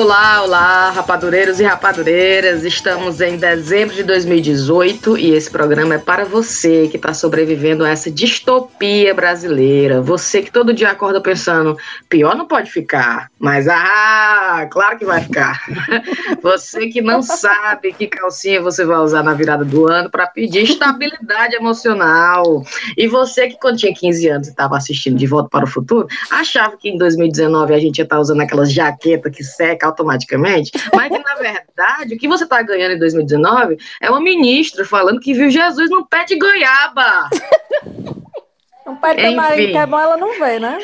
Olá, olá, rapadureiros e rapadureiras. Estamos em dezembro de 2018 e esse programa é para você que está sobrevivendo a essa distopia brasileira. Você que todo dia acorda pensando, pior não pode ficar, mas ah, claro que vai ficar. Você que não sabe que calcinha você vai usar na virada do ano para pedir estabilidade emocional. E você que quando tinha 15 anos e estava assistindo De Volta para o Futuro, achava que em 2019 a gente ia estar tá usando aquelas jaquetas que seca automaticamente, mas que na verdade o que você está ganhando em 2019 é uma ministra falando que viu Jesus no pé de goiaba. Um pé de tamarindo que é bom, ela não vê, né?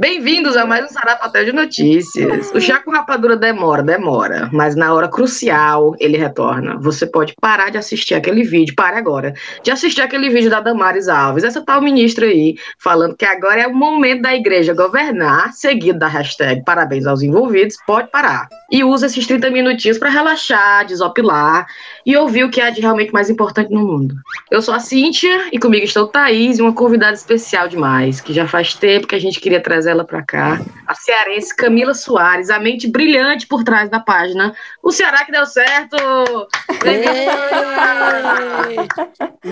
Bem-vindos a mais um Sarapatel de Notícias. O chá com rapadura demora, demora, mas na hora crucial ele retorna. Você pode parar de assistir aquele vídeo, pare agora, de assistir aquele vídeo da Damares Alves, essa tal ministra aí, falando que agora é o momento da igreja governar, seguido da hashtag parabéns aos envolvidos, pode parar. E usa esses 30 minutinhos para relaxar, desopilar e ouvir o que há de realmente mais importante no mundo. Eu sou a Cíntia e comigo está o Thaís e uma convidada especial demais, que já faz tempo que a gente queria trazer ela para cá, a cearense Camila Soares, a mente brilhante por trás da página. O Ceará que deu certo!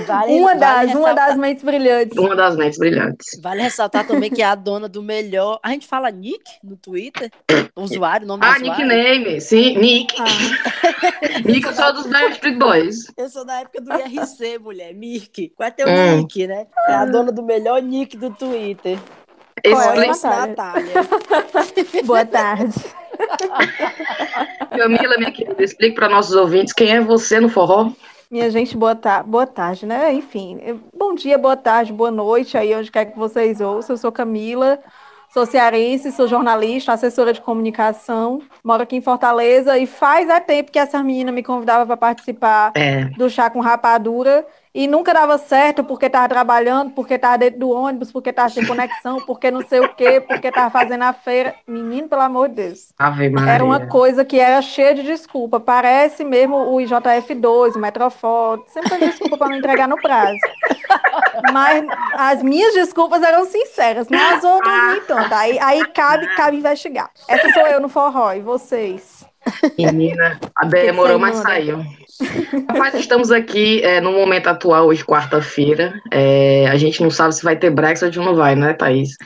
Vale, uma, das, uma das mentes brilhantes. Uma das mentes brilhantes. Vale ressaltar também que é a dona do melhor. A gente fala Nick no Twitter? O usuário, o nome ah, do usuário. Ah, nickname, sim, Nick. Ah. Nick, eu sou dos Backstreet Boys. Eu sou da época do IRC, mulher. Nick. Qual é teu hum. nick, né? É a dona do melhor nick do Twitter. Explica, Natália. Boa tarde. Camila, minha querida, explique para nossos ouvintes quem é você no forró. Minha gente, boa, ta boa tarde, né? Enfim, bom dia, boa tarde, boa noite aí, onde quer que vocês ouçam. Eu sou Camila, sou cearense, sou jornalista, assessora de comunicação, moro aqui em Fortaleza e faz é tempo que essa menina me convidava para participar é. do Chá com Rapadura e nunca dava certo porque estava trabalhando, porque estava dentro do ônibus, porque estava sem conexão, porque não sei o quê, porque estava fazendo a feira. Menino, pelo amor de Deus. Era uma coisa que era cheia de desculpa. Parece mesmo o IJF2, o Metrofoto. Sempre tem desculpa para não entregar no prazo. Mas as minhas desculpas eram sinceras, mas as outras nem tanto. Aí, aí cabe, cabe investigar. Essa sou eu no forró, e vocês? Menina, a demorou, mas saiu. Rapaz, estamos aqui é, no momento atual, hoje, quarta-feira. É, a gente não sabe se vai ter Brexit ou não vai, né, Thaís?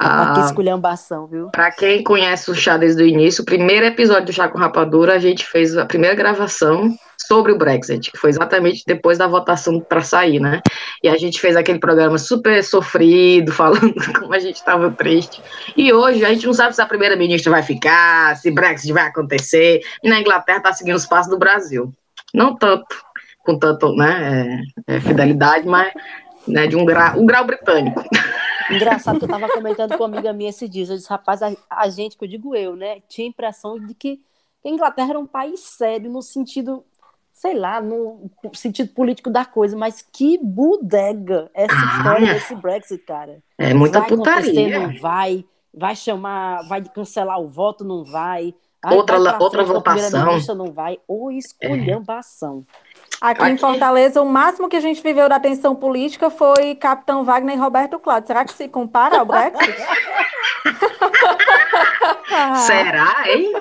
Ah, que esculhambação, viu? Pra quem conhece o chá desde o início, o primeiro episódio do Chá com Rapadura, a gente fez a primeira gravação sobre o Brexit, que foi exatamente depois da votação para sair, né? E a gente fez aquele programa super sofrido, falando como a gente estava triste. E hoje a gente não sabe se a primeira-ministra vai ficar, se Brexit vai acontecer. E na Inglaterra está seguindo os passos do Brasil. Não tanto, com tanto né, é, é, fidelidade, mas né, de um grau, um grau britânico. Engraçado que eu estava comentando com uma amiga minha esse dia. Eu disse, rapaz, a, a, gente, que eu digo eu, né, tinha a impressão de que a Inglaterra era um país sério no sentido, sei lá, no sentido político da coisa, mas que bodega essa ah, história desse Brexit, cara. É muita vai putaria. Não vai, vai chamar, vai cancelar o voto, não vai. Ai, outra vai outra votação. Não vai, ou esculhambação. É. Aqui, Aqui, em Fortaleza, o máximo que a gente viveu da tensão política foi Capitão Wagner e Roberto Cláudio. Será que se compara ao Brexit? Será, hein?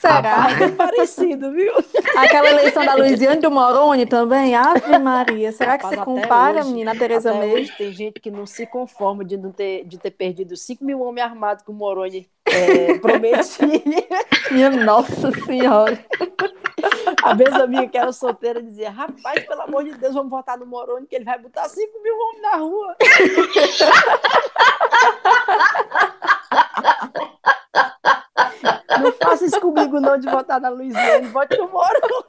Será? É parecido, viu? Aquela eleição da Luiziane do Moroni também, Ave Maria. Será que se compara, hoje, menina, a Tereza May? tem gente que não se conforma de, não ter, de ter perdido 5 mil homens armados que o Moroni é, prometia. Minha Nossa Senhora. A mesma minha que era solteira dizia: Rapaz, pelo amor de Deus, vamos votar no Moroni, que ele vai botar 5 mil homens na rua. Não faça isso comigo, não, de votar na Luiziane. Vote no Moroni.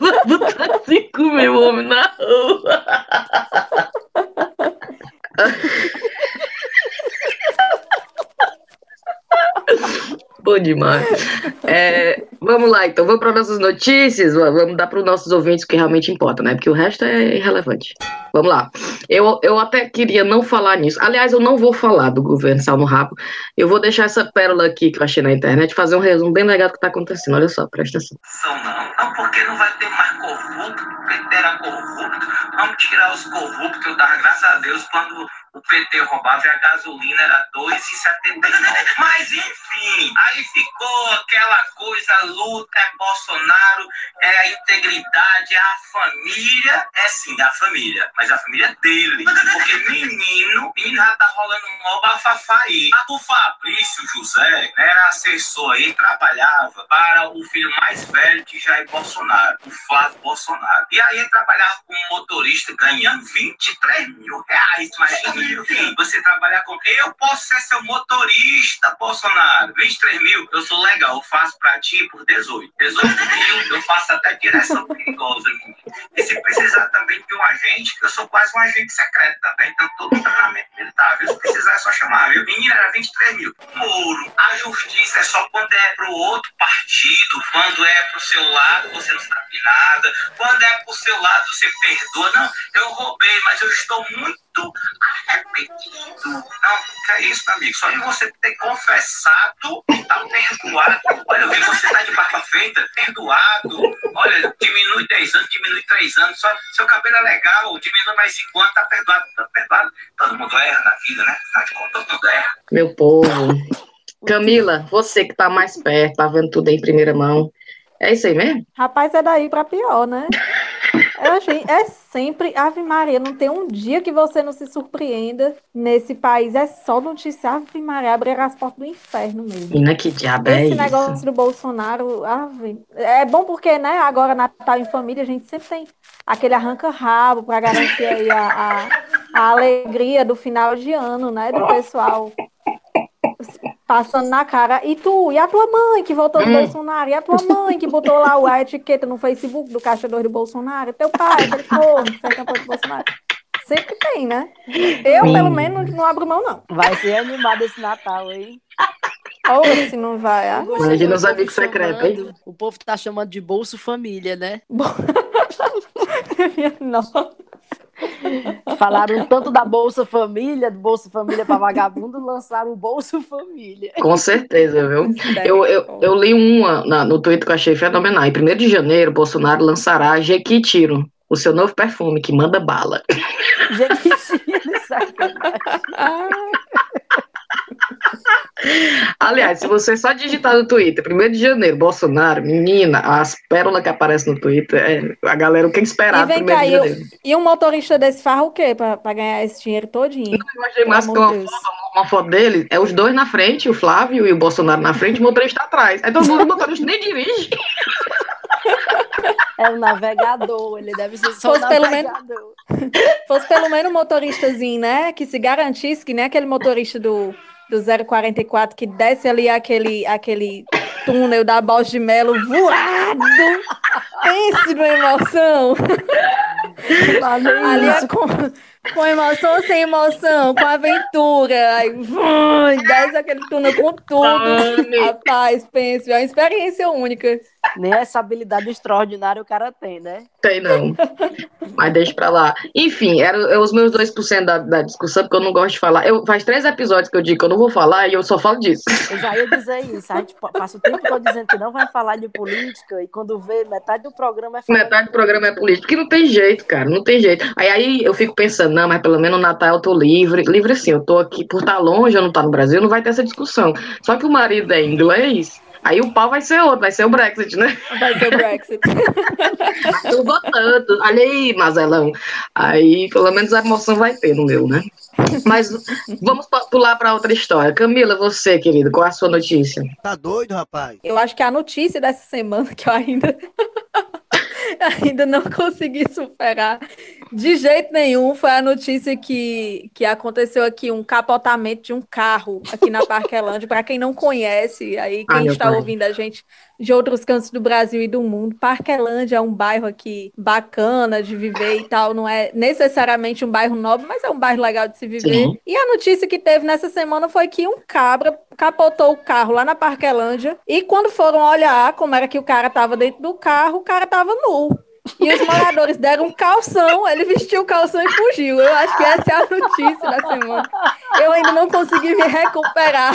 Vou botar 5 mil homens na rua. Bom demais. É, vamos lá, então, vamos para nossas notícias. Vamos dar para os nossos ouvintes o que realmente importa, né? Porque o resto é irrelevante. Vamos lá. Eu, eu até queria não falar nisso. Aliás, eu não vou falar do governo Salmo Rapo. Eu vou deixar essa pérola aqui que eu achei na internet, fazer um resumo bem legal do que está acontecendo. Olha só, presta atenção. Não, não, porque não vai ter mais corrupto, porque era corrupto. Vamos tirar os corruptos. Eu dava graças a Deus quando o PT roubava e a gasolina era 2,79. Mas enfim, aí ficou aquela coisa, luta, é Bolsonaro, é a integridade, é a família. É sim, a família, mas a família dele. Porque menino, menino já tá rolando um mó bafafá aí. A do Fabrício José era assessor aí, trabalhava para o filho mais velho de Jair Bolsonaro, o Flávio Bolsonaro. E aí ele trabalhava como motorista ganhando 23 mil reais, mas você trabalhar com. Eu posso ser seu motorista, Bolsonaro. 23 mil, eu sou legal, eu faço pra ti por 18. 18 mil, eu faço até direção perigosa. E se precisar também de um agente, eu sou quase um agente secreto também, então todo treinamento militar, viu? Se precisar é só chamar, viu? Menina, era 23 mil. Moro, a justiça é só quando é pro outro partido, quando é pro seu lado, você não sabe nada, quando é pro seu lado, você perdoa. Não, eu roubei, mas eu estou muito arrependido. Não, que é isso, amigo. Só de você ter confessado e tá perdoado. Olha, eu vi você tá de barba feita, perdoado. Olha, diminui 10 anos, diminui 3 anos. Só, seu cabelo é legal, diminui mais 5 anos, tá perdoado, tá perdoado. Todo mundo erra na vida, né? Todo mundo erra. Meu povo. Camila, você que tá mais perto, tá vendo tudo em primeira mão. É isso aí mesmo? Rapaz, é daí para pior, né? Eu achei, é sempre Ave Maria, não tem um dia que você não se surpreenda nesse país. É só notícia. Ave Maria, abrir as portas do inferno mesmo. Menina, que diabo é Esse negócio do Bolsonaro, ave, é bom porque, né, agora Natal em família, a gente sempre tem aquele arranca-rabo para garantir aí a, a, a alegria do final de ano, né, do pessoal passando na cara. E tu, e a tua mãe que votou no hum. Bolsonaro? E a tua mãe que botou lá a etiqueta no Facebook do caixador do Bolsonaro? Teu pai, aquele corno que fez campanha do Bolsonaro. Sempre tem, né? Eu, Sim. pelo menos, não abro mão, não. Vai ser animado esse Natal, hein? Ou se não vai, ah. Imagina os amigos secretos, hein? O povo tá chamando de Bolso Família, né? Nossa. Falaram tanto da Bolsa Família, do Bolsa Família para vagabundo, lançaram o Bolsa Família. Com certeza, viu? Eu, eu, eu li uma na, no Twitter que eu achei fenomenal. Em 1 de janeiro, Bolsonaro lançará Jequitiro, o seu novo perfume que manda bala. Jequitiro, sacanagem. Aliás, se você só digitar no Twitter, 1 de janeiro, Bolsonaro, menina, as pérolas que aparecem no Twitter, é, a galera, o que esperar e vem cá, de janeiro? E, e um motorista desse farra o quê, pra, pra ganhar esse dinheiro todinho? Eu achei massa que uma foto, uma foto dele, é os dois na frente, o Flávio e o Bolsonaro na frente, o motorista atrás. Aí todo mundo, o motorista nem dirige. É o navegador, ele deve ser só fosse navegador. Pelo menos, fosse pelo menos um motoristazinho, né? Que se garantisse que nem aquele motorista do do 044 que desce ali aquele, aquele túnel da Balde de Melo voado. Pense na emoção. ali é com, com emoção ou sem emoção, com aventura. Aí, vum, desce aquele túnel com tudo. Rapaz, pense, é uma experiência única. Nem essa habilidade extraordinária o cara tem, né? Tem não. Mas deixa pra lá. Enfim, eram os meus 2% da, da discussão, porque eu não gosto de falar. Eu, faz três episódios que eu digo que eu não vou falar e eu só falo disso. Eu já ia dizer isso. A gente passa o tempo todo dizendo que não vai falar de política e quando vê, metade do programa é. Metade do programa é política. Porque não tem jeito, cara. Não tem jeito. Aí, aí eu fico pensando, não, mas pelo menos no Natal eu tô livre. Livre assim, eu tô aqui por estar longe, eu não estar no Brasil, não vai ter essa discussão. Só que o marido é inglês. Aí o pau vai ser outro, vai ser o Brexit, né? Vai ser o Brexit. Tô votando. Olha aí, Mazelão. Aí pelo menos a emoção vai ter no meu, né? Mas vamos pular para outra história. Camila, você, querido, qual é a sua notícia? Tá doido, rapaz? Eu acho que a notícia dessa semana que eu ainda ainda não consegui superar De jeito nenhum, foi a notícia que, que aconteceu aqui, um capotamento de um carro aqui na Parquelândia. Para quem não conhece, aí quem está ouvindo a gente de outros cantos do Brasil e do mundo, Parquelândia é um bairro aqui bacana de viver e tal, não é necessariamente um bairro nobre, mas é um bairro legal de se viver. Sim. E a notícia que teve nessa semana foi que um cabra capotou o carro lá na Parquelândia e quando foram olhar como era que o cara estava dentro do carro, o cara estava nu. E os moradores deram um calção, ele vestiu o calção e fugiu. Eu acho que essa é a notícia da semana. Eu ainda não consegui me recuperar.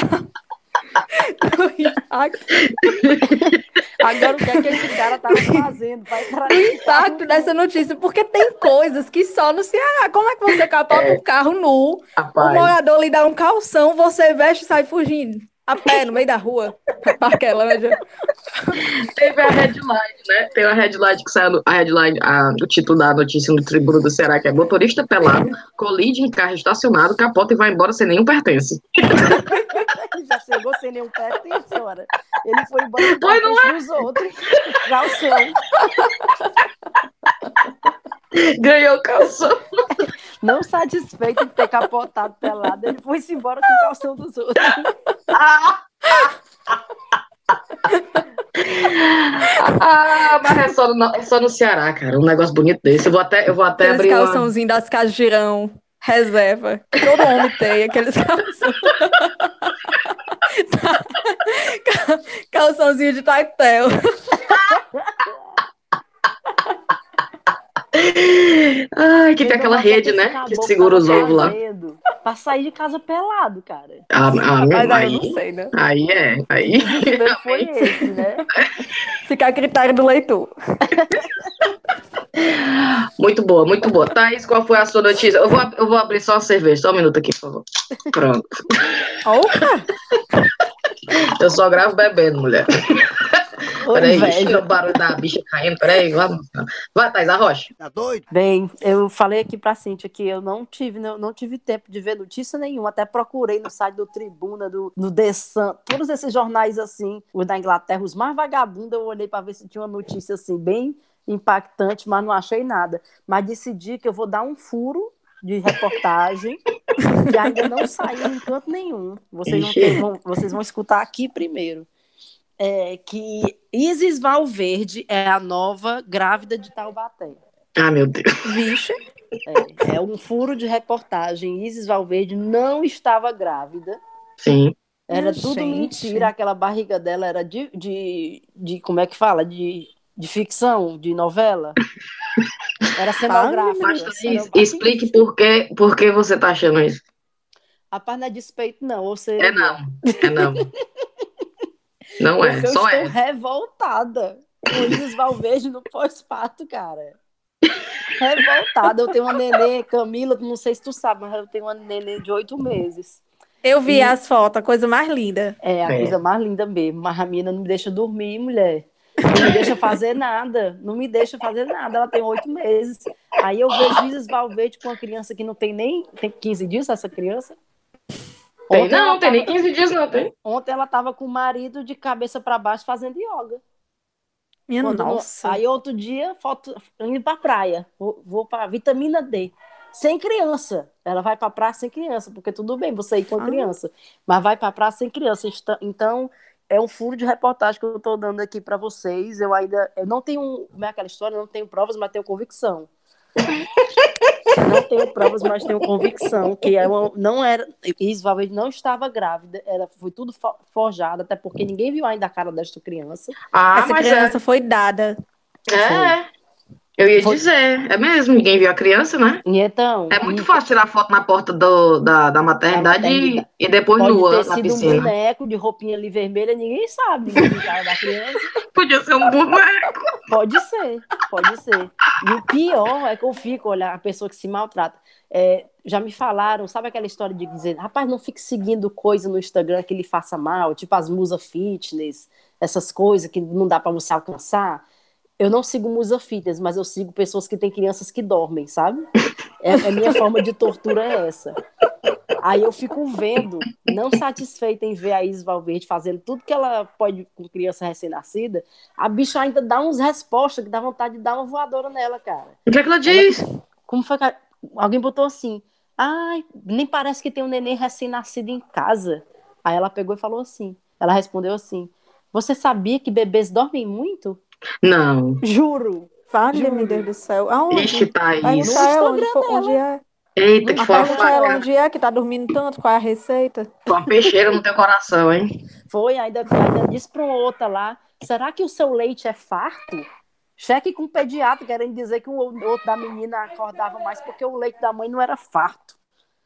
Agora o que é que esse cara tava fazendo? o impacto dessa notícia, porque tem coisas que só no Ceará. Como é que você capota é. um carro nu, Rapaz. o morador lhe dá um calção, você veste e sai fugindo? A pé, no meio da rua, Parquelândia. Teve a headline, né? Tem a headline que saiu, a headline, a, o título da notícia no Tribuno do Ceará, que é motorista pelado, colide em carro estacionado, capota e vai embora sem nenhum pertence. Já chegou sem nenhum pertence, senhora. Ele foi embora com é? dos outros. Calção. Ganhou calção. Não satisfeito de ter capotado pelado, ele foi-se embora com o calção dos outros. ah, mas é só, no, é só no Ceará, cara. Um negócio bonito desse. Eu vou até, eu vou até aqueles abrir. Aqueles calçãozinhos uma... das casas girão, reserva. Todo homem tem aqueles calções. Calçãozinho de tactel. Ai, que tem aquela rede, né? Que segura os ovos lá. Pra sair de casa pelado, cara. Ah, ah Mas aí, aí, não sei, né? Aí é. Aí. Foi esse, né? Ficar a critério do leitor. Muito boa, muito boa. Thaís, qual foi a sua notícia? Eu vou, eu vou abrir só a cerveja, só um minuto aqui, por favor. Pronto. Opa! Eu só gravo bebendo, mulher. Peraí, deixa o barulho da bicha caindo. Peraí, vamos. Vai, Thais, a rocha. Tá doido? Bem, eu falei aqui pra Cintia que eu não tive, não, não tive tempo de ver notícia nenhuma. Até procurei no site do Tribuna, do, do The Sun, todos esses jornais assim, os da Inglaterra, os mais vagabundos, eu olhei pra ver se tinha uma notícia assim, bem impactante, mas não achei nada. Mas decidi que eu vou dar um furo de reportagem que ainda não saiu em canto nenhum. Vocês, vão, vocês vão escutar aqui primeiro é, que Isis Valverde é a nova grávida de Taubaté. Ah, meu Deus. Vixe. É, é um furo de reportagem. Isis Valverde não estava grávida. Sim. Era tudo gente. mentira. Aquela barriga dela era de, de, de como é que fala? De, de ficção, de novela. Era cenográfica. Mas, explique por que, por que você está achando isso. A não é despeito, não. Ou seja, é não. É não. Não é, só é. Eu estou revoltada com o Isis Valverde no pós-parto, cara. Revoltada. Eu tenho uma nenê, Camila, não sei se tu sabe, mas eu tenho uma nenê de oito meses. Eu vi e... as fotos, a coisa mais linda. É, a é. coisa mais linda mesmo. Mas a mina não me deixa dormir, mulher. Não me deixa fazer nada. Não me deixa fazer nada. Ela tem oito meses. Aí eu vejo Isis Valverde com uma criança que não tem nem. Tem 15 dias essa criança? Tem, não, não tem nem 15 dias, não, tem. Ontem ela tava com o marido de cabeça para baixo fazendo yoga. Minha Quando nossa. Aí outro dia, foto, indo pra praia. Vou, vou pra vitamina D. Sem criança. Ela vai pra praia sem criança, porque tudo bem você ir com a ah. criança. Mas vai pra praia sem criança. Então, é um furo de reportagem que eu tô dando aqui para vocês. Eu ainda. Eu não tenho. Como é aquela história? Eu não tenho provas, mas tenho convicção. Não tenho provas, mas tenho convicção que é uma, não era. Isvalverde não estava grávida, era, foi tudo forjado, até porque ninguém viu ainda a cara desta criança. Ah, Essa criança é... foi dada. É. Foi. Eu ia Foi. dizer, é mesmo, ninguém viu a criança, né? E então. É muito fácil tirar foto na porta do, da, da maternidade, maternidade. E, e, depois Pode nua ter na sido piscina. um boneco de roupinha ali vermelha, ninguém sabe cara da criança. Podia ser um boneco. Pode ser, pode ser. E o pior é que eu fico, olha, a pessoa que se maltrata. É, já me falaram, sabe aquela história de dizer, rapaz, não fique seguindo coisa no Instagram que lhe faça mal, tipo as musas fitness, essas coisas que não dá para você alcançar eu não sigo musa fitness, mas eu sigo pessoas que têm crianças que dormem, sabe? É, a minha forma de tortura é essa. Aí eu fico vendo, não satisfeita em ver a Isis Valverde fazendo tudo que ela pode com criança recém-nascida, a bicha ainda dá uns respostas que dá vontade de dar uma voadora nela, cara. O que é que ela diz? Ela, como foi que. Alguém botou assim. Ai, nem parece que tem um neném recém-nascido em casa. Aí ela pegou e falou assim. Ela respondeu assim: Você sabia que bebês dormem muito? Não. Juro. Fale, Juro. meu Deus do céu. Aonde? Ixi, Thaís. Pergunta a ela onde, for- onde é. Eita, que foi uma faca. onde é que tá dormindo tanto, qual é a receita? Uma peixeira no teu coração, hein? Foi, ainda, ainda disse para outra lá: será que o seu leite é farto? Cheque com o pediatra, querendo dizer que o outro da menina acordava mais porque o leite da mãe não era farto.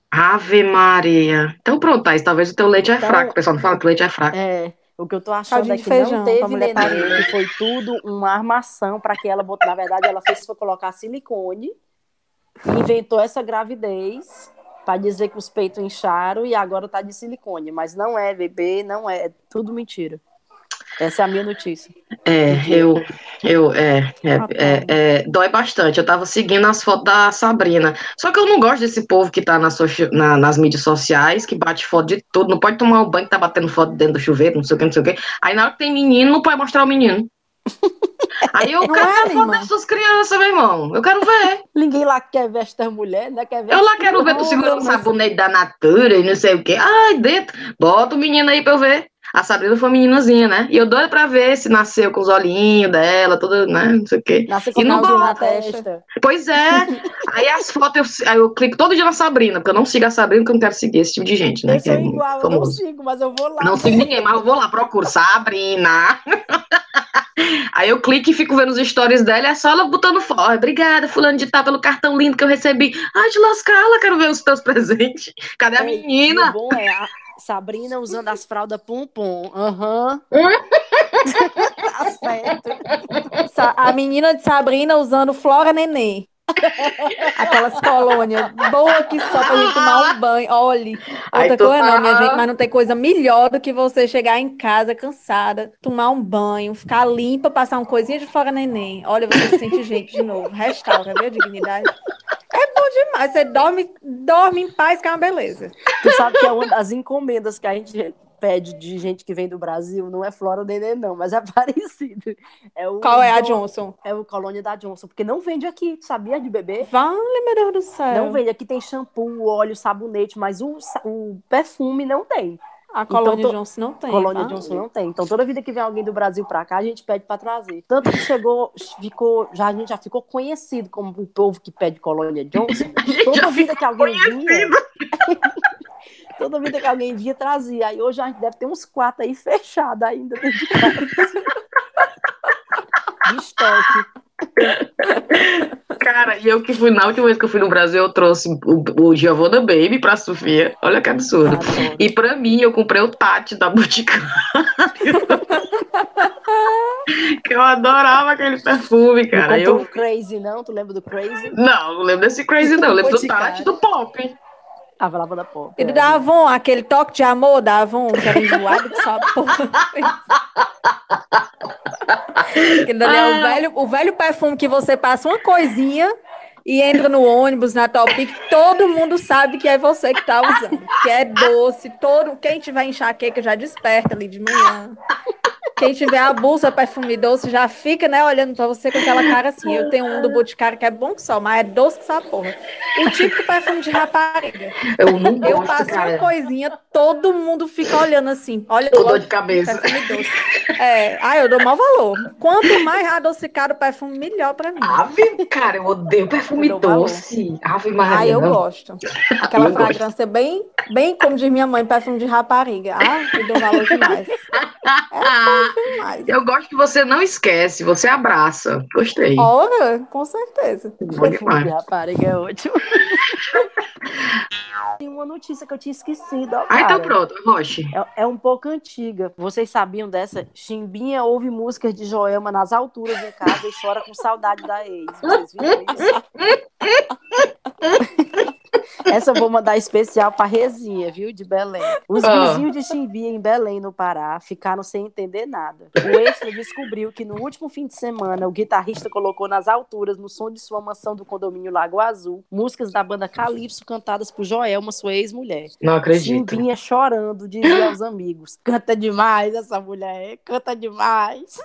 Ave Maria. Então pronto, Thaís, talvez o teu leite é Então- fraco. O pessoal não fala que o leite é fraco. É, o que eu tô achando é que feijão não teve neném, parir. que foi tudo uma armação para que ela botou. Na verdade, ela fez foi colocar silicone inventou essa gravidez para dizer que os peitos incharam e agora tá de silicone. Mas não é bebê, não é, é tudo mentira. Essa é a minha notícia. É, eu, eu, é, é, Ah, é, é, dói bastante. Eu tava seguindo as fotos da Sabrina. Só que eu não gosto desse povo que tá nas, soci- na- nas mídias sociais, que bate foto de tudo. Não pode tomar o banho que tá batendo foto dentro do chuveiro, não sei o que, não sei o que. Aí na hora que tem menino, não pode mostrar o menino. Aí eu Não quero é, ver foto dessas crianças, meu irmão. Eu quero ver. Ninguém lá quer ver esta mulher, né? Quer ver Eu lá quero ver tu segurando o sabonete da Natura e não sei o que. Ai, dentro. Bota o menino aí pra eu ver. A Sabrina foi uma meninazinha, né? E eu doido pra ver se nasceu com os olhinhos dela, tudo, né? Não sei o quê. Nasce E com não calzinho bota. na testa. Pois é. Aí as fotos, eu, aí eu clico todo dia na Sabrina, porque eu não sigo a Sabrina, porque eu não quero seguir esse tipo de gente, né? Eu que sou é igual, eu não sigo, mas eu vou lá. Não sigo ninguém, mas eu vou lá, procuro Sabrina. Aí eu clico e fico vendo os stories dela e é só ela botando foto. Obrigada, fulano de tal, pelo cartão lindo que eu recebi. Ai, de lascar, ela quero ver os teus presentes. Cadê a E menina? o bom é a Sabrina usando as fraldas pum-pum. Aham. tá certo. A menina de Sabrina usando Flora Nenê. Aquelas colônias boa que só pra gente tomar um banho. Olhe, outra coisa não, minha gente, mas não tem coisa melhor do que você chegar em casa cansada, tomar um banho, ficar limpa, passar uma coisinha de Flora Neném. Olha, você se sente gente de novo. Restaura, viu, a dignidade. É bom demais. Você dorme, dorme em paz, que é uma beleza. Tu sabe que é uma das encomendas que a gente pede de gente que vem do Brasil, não é Flora Nenê, não, mas é parecido. É o Qual é a John- Johnson? É o Colônia da Johnson, porque não vende aqui, tu sabia de bebê? Vale, meu Deus do céu. Não vende, aqui tem shampoo, óleo, sabonete, mas o, o perfume não tem. A colônia to- Johnson não tem. Colônia vale. Johnson não tem. Então toda vida que vem alguém do Brasil pra cá, a gente pede pra trazer. Tanto que chegou, ficou, já a gente já ficou conhecido como o povo que pede Colônia Johnson. Toda vida que alguém vinha, toda vida que alguém vinha trazia. Aí hoje a gente deve ter uns quatro aí fechados ainda dentro de casa. De estoque. Cara, e eu que fui, na última vez que eu fui no Brasil, eu trouxe o, o Giovanna Baby pra Sofia. Olha que absurdo. Adoro. E pra mim, eu comprei o Tati da Boticário. que eu adorava aquele perfume, cara. Eu... o Crazy, não? Tu lembra do Crazy? Não, não lembro desse Crazy, não. Eu lembro do. Tati do Pop. Tava lavando a pó. E do da Avon, aquele toque de amor da Avon, que era enjoado que só porra. Aquele dali é o velho, o velho perfume que você passa uma coisinha e entra no ônibus, na Topic, todo mundo sabe que é você que tá usando. Que é doce, todo, quem tiver enxaqueca já desperta ali de manhã. Quem tiver a bolsa perfume doce já fica, né, olhando pra você com aquela cara assim. Eu tenho um do Boticário que é bom que só, mas é doce que só porra. O típico perfume de rapariga. Eu não Eu gosto, passo cara. uma coisinha, todo mundo fica olhando assim. Olha, Tô dor de cabeça. perfume doce. É, ah, eu dou mau valor. Quanto mais adocicado o perfume, melhor pra mim. Ave, cara, eu odeio perfume Eu doce. Ave Maria. Ah, eu não. gosto. Aquela Eu gosto. fragrância bem, bem, como diz minha mãe, perfume de rapariga. Ah, eu dou valor demais. Demais. Eu gosto que você não esquece, você abraça. Gostei. Ora, com certeza. Bom demais. rapariga é ótimo. Tem uma notícia que eu tinha esquecido. ó, Ah, então pronto, Roche. É, é um pouco antiga. Vocês sabiam dessa? Chimbinha ouve músicas de Joelma nas alturas em casa e chora com saudade da ex. Vocês viram isso? Essa eu vou mandar especial pra Rezinha, viu? De Belém. Os Ah. vizinhos de Chimbinha, em Belém, no Pará, ficaram sem entender nada. O extra descobriu que no último fim de semana, o guitarrista colocou nas alturas, no som de sua mansão do condomínio Lago Azul, músicas da banda Calypso cantadas por Joelma, sua ex-mulher. Não acredito. Chimbinha chorando, dizia aos amigos: canta demais essa mulher, canta demais.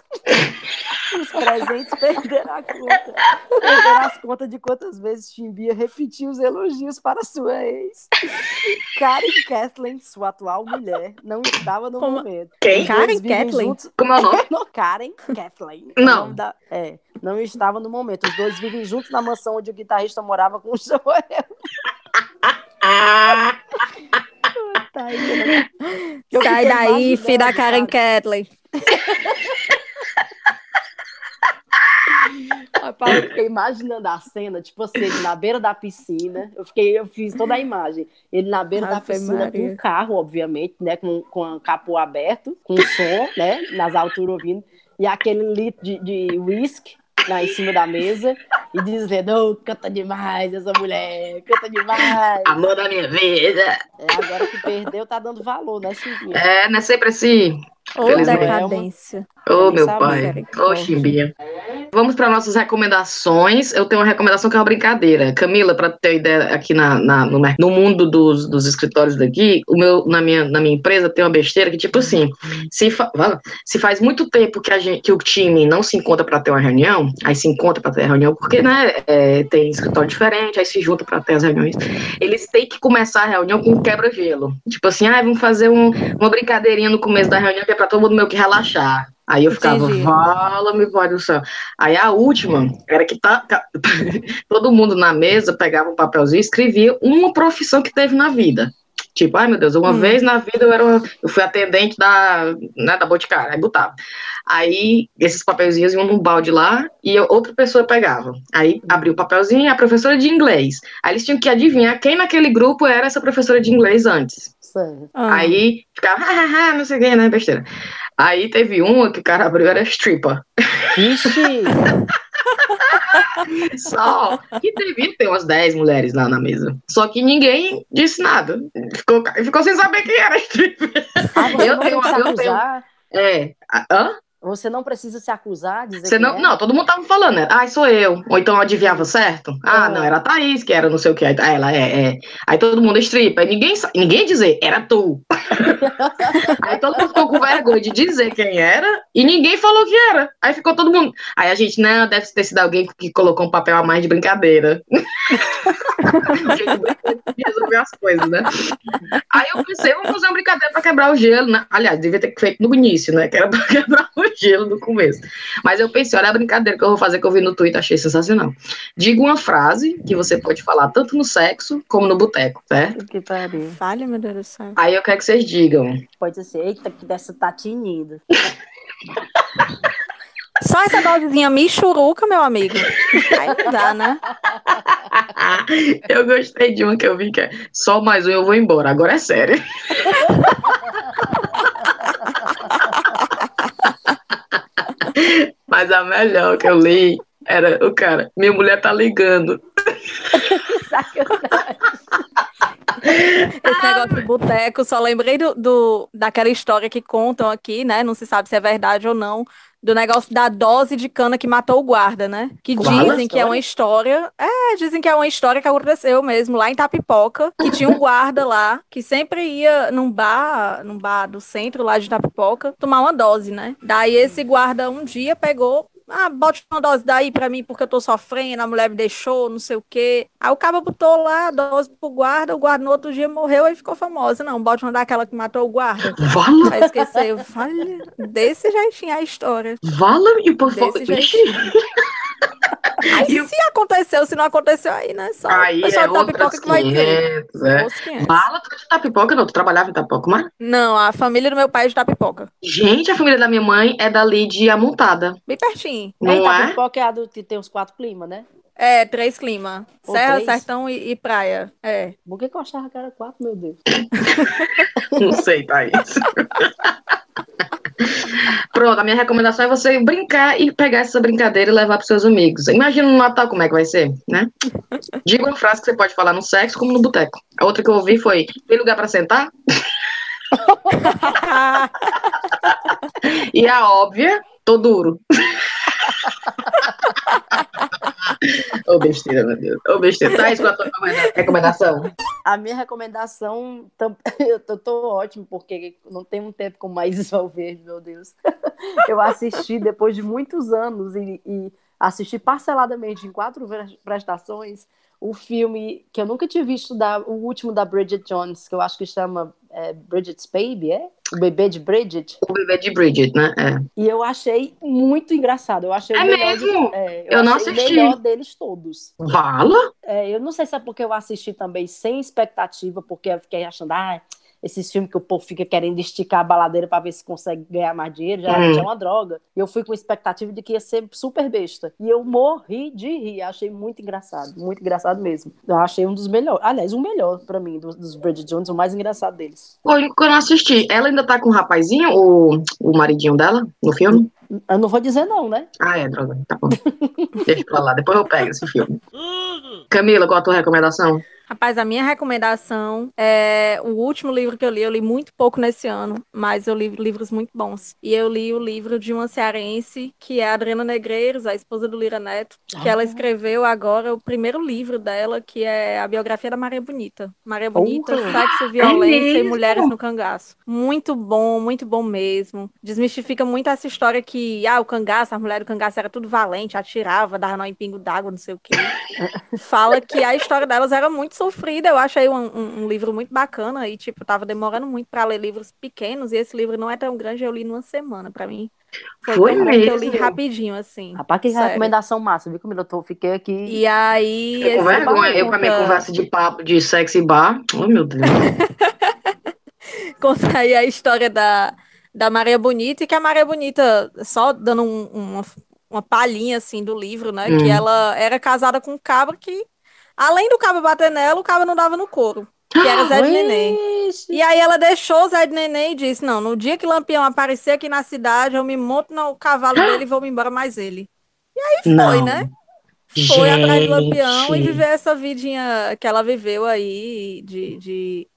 Os presentes perderam a conta. Perderam as contas de quantas vezes Chimbia repetiu os elogios para sua ex. Karen Kathleen, sua atual mulher, não estava no Como- momento. Quem? Karen Kathleen? juntos- Como é o nome? Karen Kathleen. Não. Da- É, não estava no momento. Os dois vivem juntos na mansão onde o guitarrista morava com o Joel. Tá né? Sai daí, filho da Karen. Kathleen. Rapaz, eu fiquei imaginando a cena, tipo assim, ele na beira da piscina. Eu fiquei, eu fiz toda a imagem. Ele na beira da piscina com Maria. um carro, obviamente, né? Com, com o capô aberto, com o som, né? Nas alturas ouvindo. E aquele litro de, de whisky lá em cima da mesa. E dizendo, oh, canta demais essa mulher, canta demais. amor da minha vida. É, agora que perdeu, tá dando valor, né? É, não é sempre assim. Felizmente. decadência. Ô, Ele meu sabe, pai. Ô, misericórdia. Chimbinha. Vamos para nossas recomendações. Eu tenho uma recomendação que é uma brincadeira. Camila, para ter ideia, aqui na, na- no, no mundo dos, dos escritórios daqui, o meu, na, minha, na minha empresa tem uma besteira que, tipo assim, se, fa- se faz muito tempo que, a gente, que o time não se encontra para ter uma reunião, aí se encontra para ter a reunião, porque né, é, tem escritório diferente, aí se junta para ter as reuniões, eles têm que começar a reunião com quebra-gelo. Tipo assim, ah, vamos fazer um- uma brincadeirinha no começo da reunião que é para todo mundo meio que relaxar. Aí eu ficava, fala-me, pai do céu. Aí a última era que tá, tá- todo mundo na mesa pegava um papelzinho e escrevia uma profissão que teve na vida. Tipo, ai meu Deus, uma Hum. vez na vida eu, era, eu fui atendente da, né, da Boticária, aí botava. Aí esses papelzinhos iam num balde lá e eu- outra pessoa pegava. Aí abria o papelzinho e a professora de inglês. Aí eles tinham que adivinhar quem naquele grupo era essa professora de inglês antes. Ah, Aí ficava, hahaha, não sei o que, né, besteira. Aí teve uma que o cara abriu, era stripper. Vixe! Só que devia ter umas 10 mulheres lá na mesa. Só que ninguém disse nada. Ficou, ficou sem saber quem era stripper. Ah, Eu tenho- eu tenho-. É. Hã? Você não precisa se acusar, dizer Você não, é. não, todo mundo tava falando, né? Ah, sou eu. Ou então eu adivinhava certo. Ah, É. não, era a Thaís, que era não sei o que. Aí ela é, é. Aí todo mundo stripper. Aí ninguém, ninguém dizer, era tu. Aí todo mundo ficou com vergonha de dizer quem era e ninguém falou que era. Aí ficou todo mundo. Aí a gente, não, deve ter sido alguém que colocou um papel a mais de brincadeira. resolver as coisas, né? Aí eu pensei, vamos fazer uma brincadeira pra quebrar o gelo, né? Aliás, devia ter feito no início, né? Que era pra quebrar o gelo no começo. Mas eu pensei, olha a brincadeira que eu vou fazer que eu vi no Twitter, achei sensacional. Diga uma frase que você pode falar tanto no sexo como no boteco, certo? Que pariu. Falha, meu Deus do céu. Aí eu quero que vocês digam. Pode ser assim, eita, que dessa tá tinindo. Só essa dosezinha michuruca, meu amigo. Aí não dá, né? eu gostei de uma que eu vi que é só mais um eu vou embora. Agora é sério. Mas a melhor que eu li era o cara, minha mulher tá ligando. Sacanagem. Esse negócio de boteco, só lembrei do, do- daquela história que contam aqui, né? Não se sabe se é verdade ou não, do negócio da dose de cana que matou o guarda, né? Que Fala. dizem que é uma história. É, dizem que é uma história que aconteceu mesmo lá em Tapipoca, que tinha um guarda lá que sempre ia num bar, num bar do centro lá de Tapipoca, tomar uma dose, né? Daí esse guarda um dia pegou. Ah, bote uma dose daí pra mim porque eu tô sofrendo, a mulher me deixou, não sei o quê. Aí o cara botou lá a dose pro guarda, o guarda no outro dia morreu e ficou famosa. Não, bote uma daquela que matou o guarda. Vala, Aí esqueceu. Falha. Desse jeitinho a história. vala e por favor. Desse jeitinho. Aí E o- se aconteceu, se não aconteceu, aí, né? Só Aí o pessoal é de Tapipoca outras que vai dizer. 500, é. Outros 500. Vala, tu é de Tapipoca, não, tu trabalhava em Tapipoca, mas... Não, a família do meu pai é de Tapipoca. Gente, a família da minha mãe é dali de Amontada, Bem pertinho. não é? pipoca é a do que tem os quatro climas, né? É, três climas. Ou Serra, três? sertão e, e praia. É. Por que que eu achava que era quatro, meu Deus? Não sei, Thaís. Pronto, a minha recomendação é você brincar e pegar essa brincadeira e levar para seus amigos. Imagina no Natal como é que vai ser, né? Diga uma frase que você pode falar no sexo como no boteco. A outra que eu ouvi foi: tem lugar para sentar? E a óbvia, tô duro. Ô besteira, meu Deus. Ô besteira. Thaís, qual a tua recomenda- recomendação? A minha recomendação, eu tô, tô ótimo, porque não tem um tempo com mais Valverde, meu Deus. Eu assisti depois de muitos anos e, e assisti parceladamente em quatro pre- prestações o filme que eu nunca tinha visto, da, o último da Bridget Jones, que eu acho que chama é, Bridget's Baby, é? O bebê de Bridget. O bebê de Bridget, né? É. E eu achei muito engraçado. Eu achei É o melhor de- mesmo? é, Eu não achei assisti. o melhor deles todos. Vala? É, eu não sei se é porque eu assisti também sem expectativa, porque eu fiquei achando, ah, esses filmes que o povo fica querendo esticar a baladeira para ver se consegue ganhar mais dinheiro, já, Hum. já é uma droga. E eu fui com expectativa de que ia ser super besta. E eu morri de rir, achei muito engraçado, muito engraçado mesmo. Eu achei um dos melhores, aliás, o melhor para mim, dos, dos Bridget Jones, o mais engraçado deles. Pô, eu não assisti. Ela ainda tá com o rapazinho, o, o maridinho dela, no filme? Eu não vou dizer não, né? Ah, é, droga. Tá bom. Deixa pra lá, depois eu pego esse filme. Camila, qual a tua recomendação? Rapaz, a minha recomendação é o último livro que eu li. Eu li muito pouco nesse ano, mas eu li livros muito bons. E eu li o livro de uma cearense, que é a Adriana Negreiros, a esposa do Lira Neto, que ela escreveu agora o primeiro livro dela, que é a biografia da Maria Bonita. Maria Bonita, Porra! Sexo, Violência e mesmo? Mulheres no Cangaço. Muito bom, muito bom mesmo. Desmistifica muito essa história que, ah, o cangaço, a mulher do cangaço era tudo valente, atirava, dava nó em pingo d'água, não sei o quê. Fala que a história delas era muito sofrida. Eu achei um, um- um livro muito bacana e, tipo, tava demorando muito para ler livros pequenos e esse livro não é tão grande, eu li numa semana. Para mim, foi, Foi que eu li mesmo? rapidinho, assim. Rapaz, que Sério. recomendação massa, viu, Camila? Eu tô, fiquei aqui. E aí. Com vergonha. Eu com a minha conversa de papo de sexy bar. Oh, meu Deus. conta aí a história da, da Maria Bonita, e que a Maria Bonita, só dando um- uma, uma palhinha assim do livro, né? Hum. Que ela era casada com um cabra que, além do cabra bater nela, o cabra não dava no couro. Que era Zé de Neném. Ixi. E aí ela deixou o Zé de Neném e disse: Não, no dia que Lampião aparecer aqui na cidade, eu me monto no cavalo dele e vou me embora mais ele. Não. né? Foi atrás do Gente. Lampião e viver essa vidinha que ela viveu aí de, de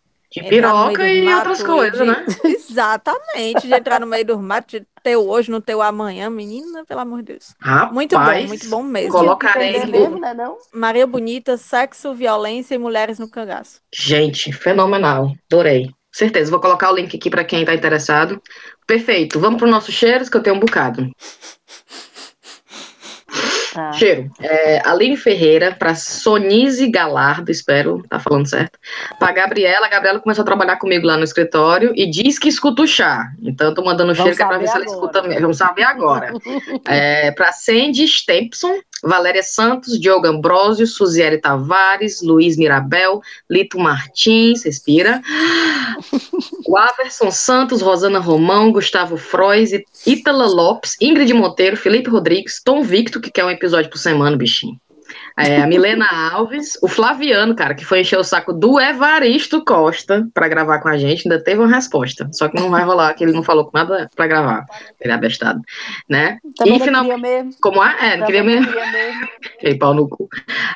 De no piroca e mato outras coisas, de- né? Exatamente, de entrar no meio do mato, de ter o hoje, não ter o amanhã, menina, pelo amor de Deus. Rapaz, Muito bom, muito bom mesmo. Colocarei no- perder mesmo, né, não? Maria Bonita, sexo, violência e mulheres no cangaço. Gente, fenomenal. Adorei. Certeza, vou colocar o link aqui para quem tá interessado. Perfeito. Vamos pro nosso cheiros, que eu tenho um bocado. Tá. Cheiro. É, Aline Ferreira, para Sonise Galardo, espero tá falando certo. Para Gabriela, a Gabriela começou a trabalhar comigo lá no escritório e diz que escuta o chá. Então, eu tô mandando cheiro Vamos que é para ver se saber ela agora. escuta mesmo. Vamos saber agora. é, para Sandy Stempson, Valéria Santos, Diogo Ambrosio, Suziele Tavares, Luiz Mirabel, Lito Martins, respira. O Averson Santos, Rosana Romão, Gustavo Frois, Ítala Lopes, Ingrid Monteiro, Felipe Rodrigues, Tom Victor, que quer um episódio por semana, bichinho. É, a Milena Alves, o Flaviano, cara, que foi encher o saco do Evaristo Costa pra gravar com a gente, ainda teve uma resposta. Só que não vai rolar, que ele não falou com nada pra gravar. Ele é abestado, né? Também E não final- queria mesmo. Como é? É, não queria mesmo. queria mesmo. Fiquei pau no cu.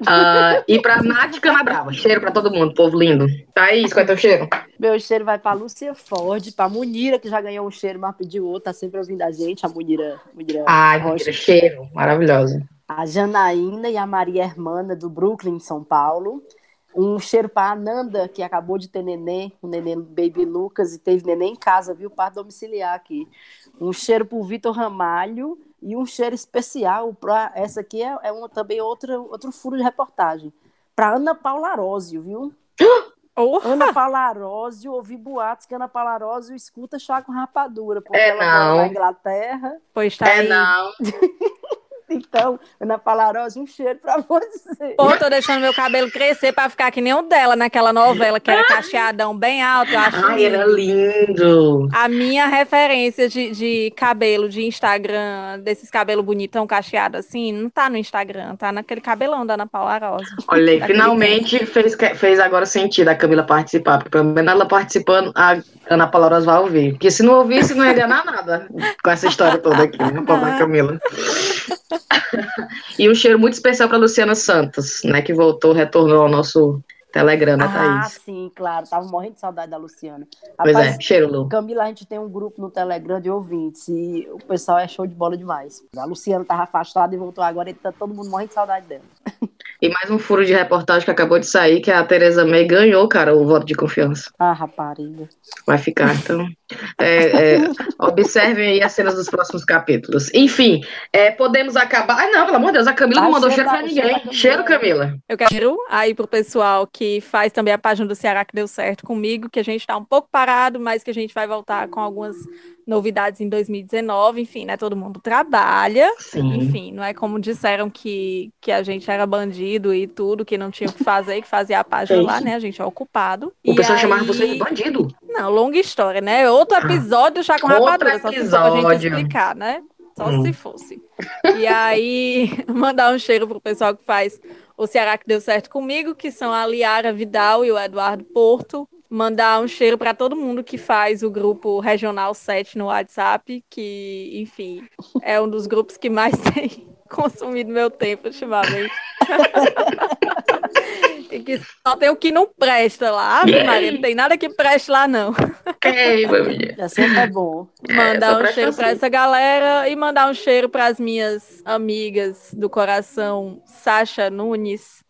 Ah, e pra Nath Canabrava, cheiro pra todo mundo, povo lindo. Thaís, qual é teu cheiro? Meu cheiro vai pra Lúcia Ford, pra Munira, que já ganhou um cheiro, mas pediu outro, tá sempre ouvindo a gente, a Munira, Munira Ai, Rocha. mentira, cheiro, maravilhosa. A Janaína e a Maria Hermana, do Brooklyn, São Paulo. Um cheiro para a Ananda, que acabou de ter neném, o neném Baby Lucas, e teve neném em casa, viu? Parto domiciliar aqui. Um cheiro para o Vitor Ramalho e um cheiro especial para. Essa aqui é, é uma, também outra, outro furo de reportagem. Para Ana Paula Arósio, viu? Oh, Ana Paula Arósio, ouvi boatos que Ana Paula Arósio escuta chá com rapadura, porque É, ela mora não. na Inglaterra. pois tá É, aí. não. Então, Ana Paula Arósio, um cheiro para você. Pô, tô deixando meu cabelo crescer pra ficar que nem o dela naquela novela, que era cacheadão bem alto, eu acho Ai, era lindo. lindo. A minha referência de, de cabelo de Instagram, desses cabelos bonitão cacheado assim, não tá no Instagram, tá naquele cabelão da Ana Paula Rosa. Olha aí, Daquele finalmente fez, fez agora sentido a Camila participar, porque pelo menos ela participando, a Ana Paula Rosa vai ouvir. Porque se não ouvisse, não ia ganhar nada com essa história toda aqui, né, pobre Camila? e um cheiro muito especial para Luciana Santos, né, que voltou, retornou ao nosso Telegram, né, Ah, Thaís? sim, claro. Tava morrendo de saudade da Luciana. Pois Rapaz, é, cheiro, Lu. Camila, a gente tem um grupo no Telegram de ouvintes e o pessoal é show de bola demais. A Luciana tava afastada e voltou agora e tá todo mundo morrendo de saudade dela. E mais um furo de reportagem que acabou de sair, que a Tereza May ganhou, cara, o voto de confiança. Ah, rapariga. Vai ficar, então. É, é, observem aí as cenas dos próximos capítulos. Enfim, é, podemos acabar. Ah, não, pelo amor de Deus, a Camila não mandou cheiro cheiro pra cheiro ninguém. Cheiro, Camila. Eu quero aí pro pessoal que faz também a página do Ceará que deu certo comigo, que a gente tá um pouco parado, mas que a gente vai voltar com algumas novidades em 2019. Enfim, né? Todo mundo trabalha. Sim. Enfim, não é como disseram que, que a gente era bandido e tudo, que não tinha o que fazer, que fazia a página É lá, né? A gente é ocupado. O E pessoal chamava aí- você de bandido. Não, longa história, né? Outro episódio já com Outro rapadura, só se for pra gente episódio. explicar, né? Só Hum. se fosse. E aí, mandar um cheiro pro pessoal que faz o Ceará que deu certo comigo, que são a Liara Vidal e o Eduardo Porto. Mandar um cheiro para todo mundo que faz o grupo Regional 7 no WhatsApp, que, enfim, é um dos grupos que mais tem consumido meu tempo ultimamente. que só tem o que não presta lá. Ave Maria, não tem nada que preste lá, não. Ok, família. Já sempre é bom. só Mandar um presta cheiro para assim. essa galera e mandar um cheiro para as minhas amigas do coração, Sasha Nunes,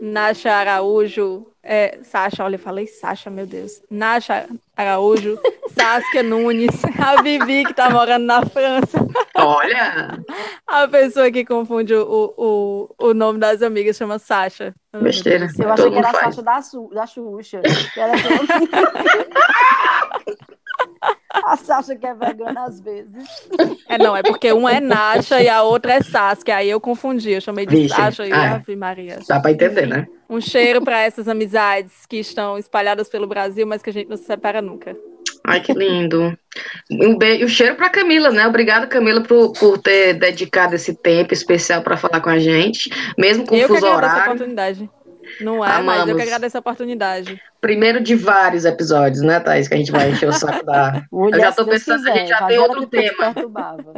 Nasha Araújo, é, Sasha, olha, eu falei Sasha, meu Deus. Nasha Araújo, Saskia Nunes, a Vivi que tá morando na França, Olha, a pessoa que confunde o, o, o nome das amigas chama Sasha. Besteira. Eu achei que era a faz. Sasha da, Su, da Xuxa. que era a Sasha que é vegana às vezes. É, não, é porque uma é Nasha e a outra é Saskia, aí eu confundi, eu chamei de Vixe, Sasha e ah. Ave Maria. dá pra entender, né? Um cheiro para essas amizades que estão espalhadas pelo Brasil, mas que a gente não se separa nunca. Ai, que lindo. Um beijo, um cheiro pra Camila, né? Obrigada, Camila, por, por ter dedicado esse tempo especial pra falar com a gente, mesmo com eu que fuso agradeço a horário. oportunidade. Não é, mas eu Amamos. que agradeço a oportunidade. Primeiro de vários episódios, né, Thaís? Que a gente vai encher o saco da. Mulher, Eu já tô pensando, a quiser, gente já tem outro tema.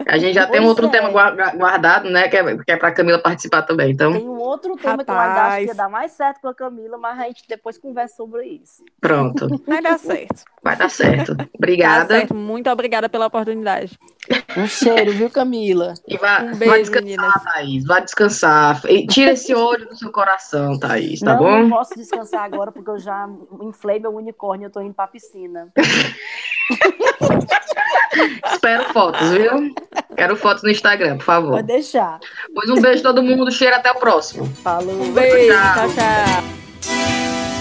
A gente já tem um Pois outro é. tema gua- guardado, né? Que é, que é pra Camila participar também. Então, Tem um outro tema que eu ainda acho Rapaz. que ia dar mais certo com a Camila, mas a gente depois conversa sobre isso. pronto. Vai dar certo. Vai dar certo. Tá Obrigada. certo. Muito obrigada pela oportunidade. Um cheiro, viu, Camila? E vá, Um vá beijo, descansar, meninas. Thaís. Vá descansar. E tira esse ódio do seu coração, Thaís, tá não, bom? não posso descansar agora porque eu já inflei meu unicórnio, eu tô indo pra piscina. Espero fotos, viu? Quero fotos no Instagram, por favor. Pode deixar. Pois um beijo a todo mundo. Cheiro até o próximo. Falou. Um beijo. Tchau. tchau. tchau.